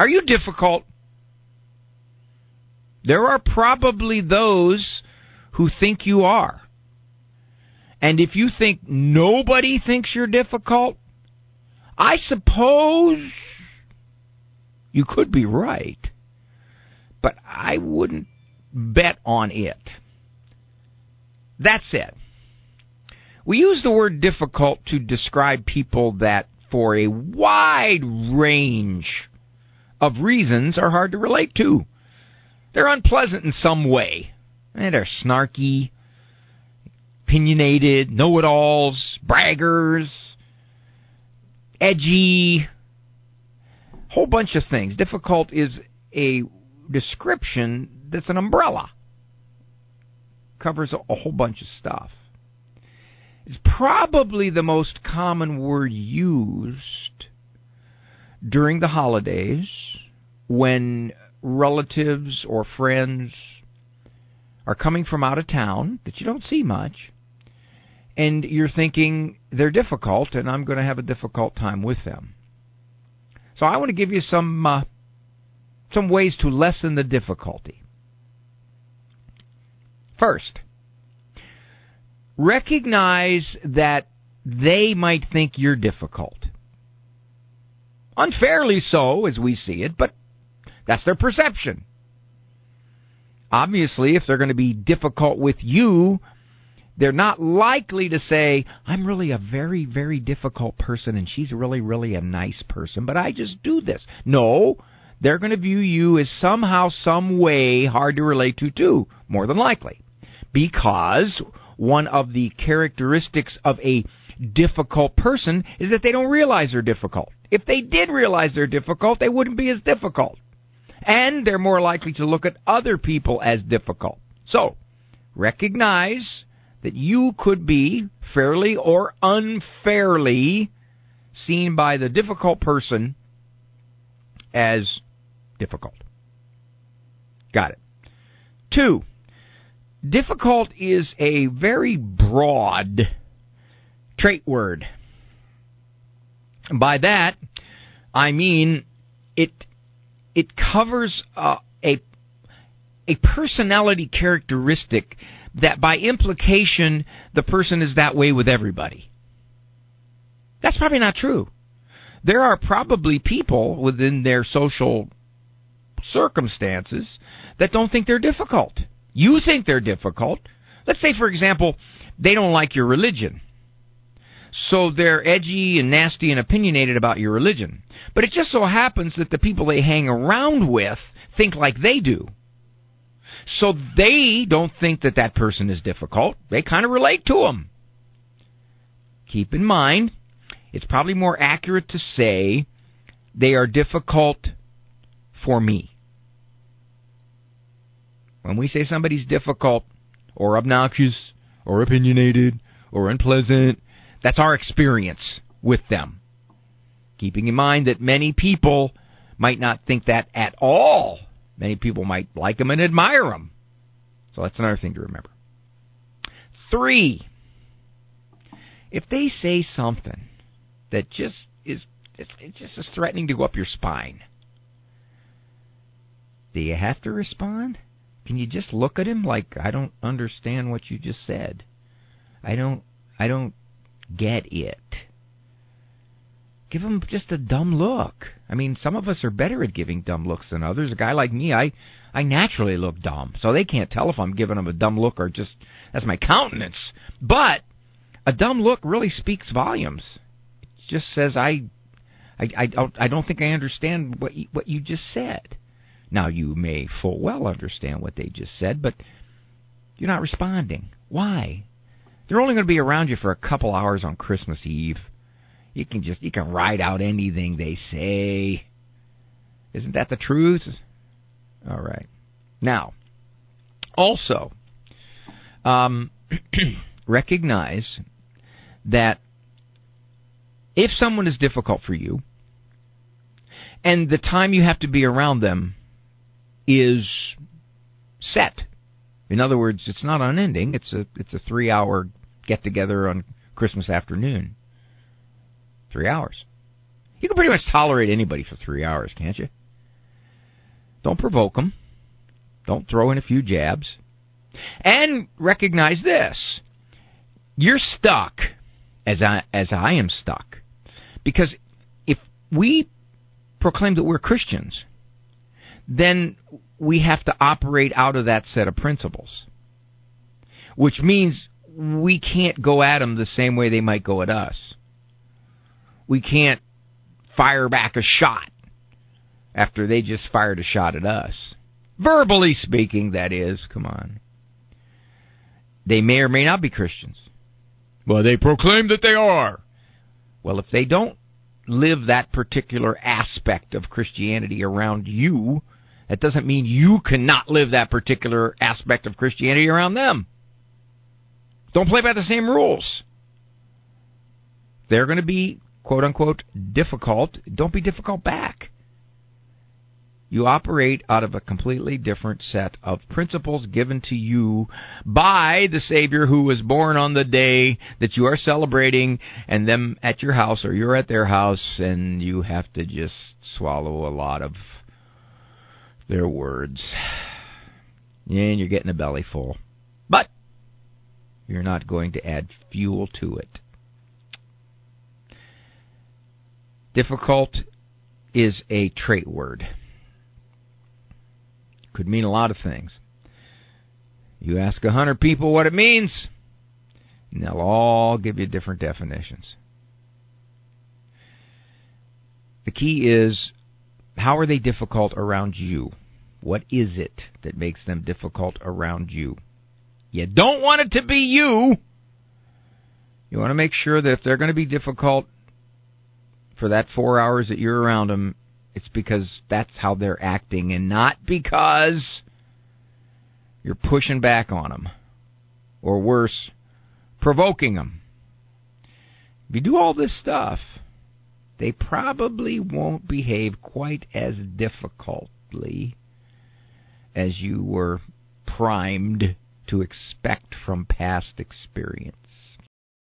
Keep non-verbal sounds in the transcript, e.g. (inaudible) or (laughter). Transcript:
Are you difficult? There are probably those who think you are. And if you think nobody thinks you're difficult, I suppose you could be right. But I wouldn't bet on it. That said, we use the word difficult to describe people that, for a wide range of reasons, are hard to relate to. They're unpleasant in some way. And they're snarky, opinionated, know it alls, braggers, edgy, whole bunch of things. Difficult is a description that's an umbrella, covers a whole bunch of stuff. It's probably the most common word used during the holidays when relatives or friends are coming from out of town that you don't see much and you're thinking they're difficult and I'm going to have a difficult time with them. So I want to give you some uh, some ways to lessen the difficulty. First, recognize that they might think you're difficult. Unfairly so, as we see it, but that's their perception. Obviously, if they're going to be difficult with you, they're not likely to say, I'm really a very, very difficult person and she's really, really a nice person, but I just do this. No, they're going to view you as somehow, some way hard to relate to, too, more than likely. Because one of the characteristics of a difficult person is that they don't realize they're difficult. If they did realize they're difficult, they wouldn't be as difficult. And they're more likely to look at other people as difficult. So, recognize that you could be fairly or unfairly seen by the difficult person as difficult. Got it. Two, difficult is a very broad trait word. By that, I mean it it covers uh, a a personality characteristic that by implication the person is that way with everybody. That's probably not true. There are probably people within their social circumstances that don't think they're difficult. You think they're difficult. Let's say, for example, they don't like your religion. So they're edgy and nasty and opinionated about your religion. But it just so happens that the people they hang around with think like they do. So they don't think that that person is difficult. They kind of relate to them. Keep in mind, it's probably more accurate to say they are difficult for me. When we say somebody's difficult or obnoxious or opinionated or unpleasant, that's our experience with them. Keeping in mind that many people might not think that at all Many people might like them and admire them. So that's another thing to remember. Three, if they say something that just is it's just is threatening to go up your spine, do you have to respond? Can you just look at him like I don't understand what you just said? I don't I don't get it give them just a dumb look. I mean, some of us are better at giving dumb looks than others. A guy like me, I I naturally look dumb, so they can't tell if I'm giving them a dumb look or just that's my countenance. But a dumb look really speaks volumes. It just says I I I don't I don't think I understand what you, what you just said. Now you may full well understand what they just said, but you're not responding. Why? They're only going to be around you for a couple hours on Christmas Eve. You can just you can write out anything they say. Isn't that the truth? All right. Now, also, um, (clears throat) recognize that if someone is difficult for you, and the time you have to be around them is set. In other words, it's not unending. It's a it's a three hour get together on Christmas afternoon. Three hours. You can pretty much tolerate anybody for three hours, can't you? Don't provoke them. Don't throw in a few jabs. And recognize this. You're stuck as I as I am stuck. Because if we proclaim that we're Christians, then we have to operate out of that set of principles. Which means we can't go at them the same way they might go at us. We can't fire back a shot after they just fired a shot at us. Verbally speaking, that is. Come on. They may or may not be Christians. Well, they proclaim that they are. Well, if they don't live that particular aspect of Christianity around you, that doesn't mean you cannot live that particular aspect of Christianity around them. Don't play by the same rules. They're going to be, quote unquote, difficult. Don't be difficult back. You operate out of a completely different set of principles given to you by the Savior who was born on the day that you are celebrating, and them at your house or you're at their house, and you have to just swallow a lot of their words. And you're getting a belly full. You're not going to add fuel to it. Difficult is a trait word could mean a lot of things. You ask a hundred people what it means, and they'll all give you different definitions. The key is how are they difficult around you? What is it that makes them difficult around you? You don't want it to be you. You want to make sure that if they're going to be difficult for that four hours that you're around them, it's because that's how they're acting and not because you're pushing back on them. Or worse, provoking them. If you do all this stuff, they probably won't behave quite as difficultly as you were primed to expect from past experience.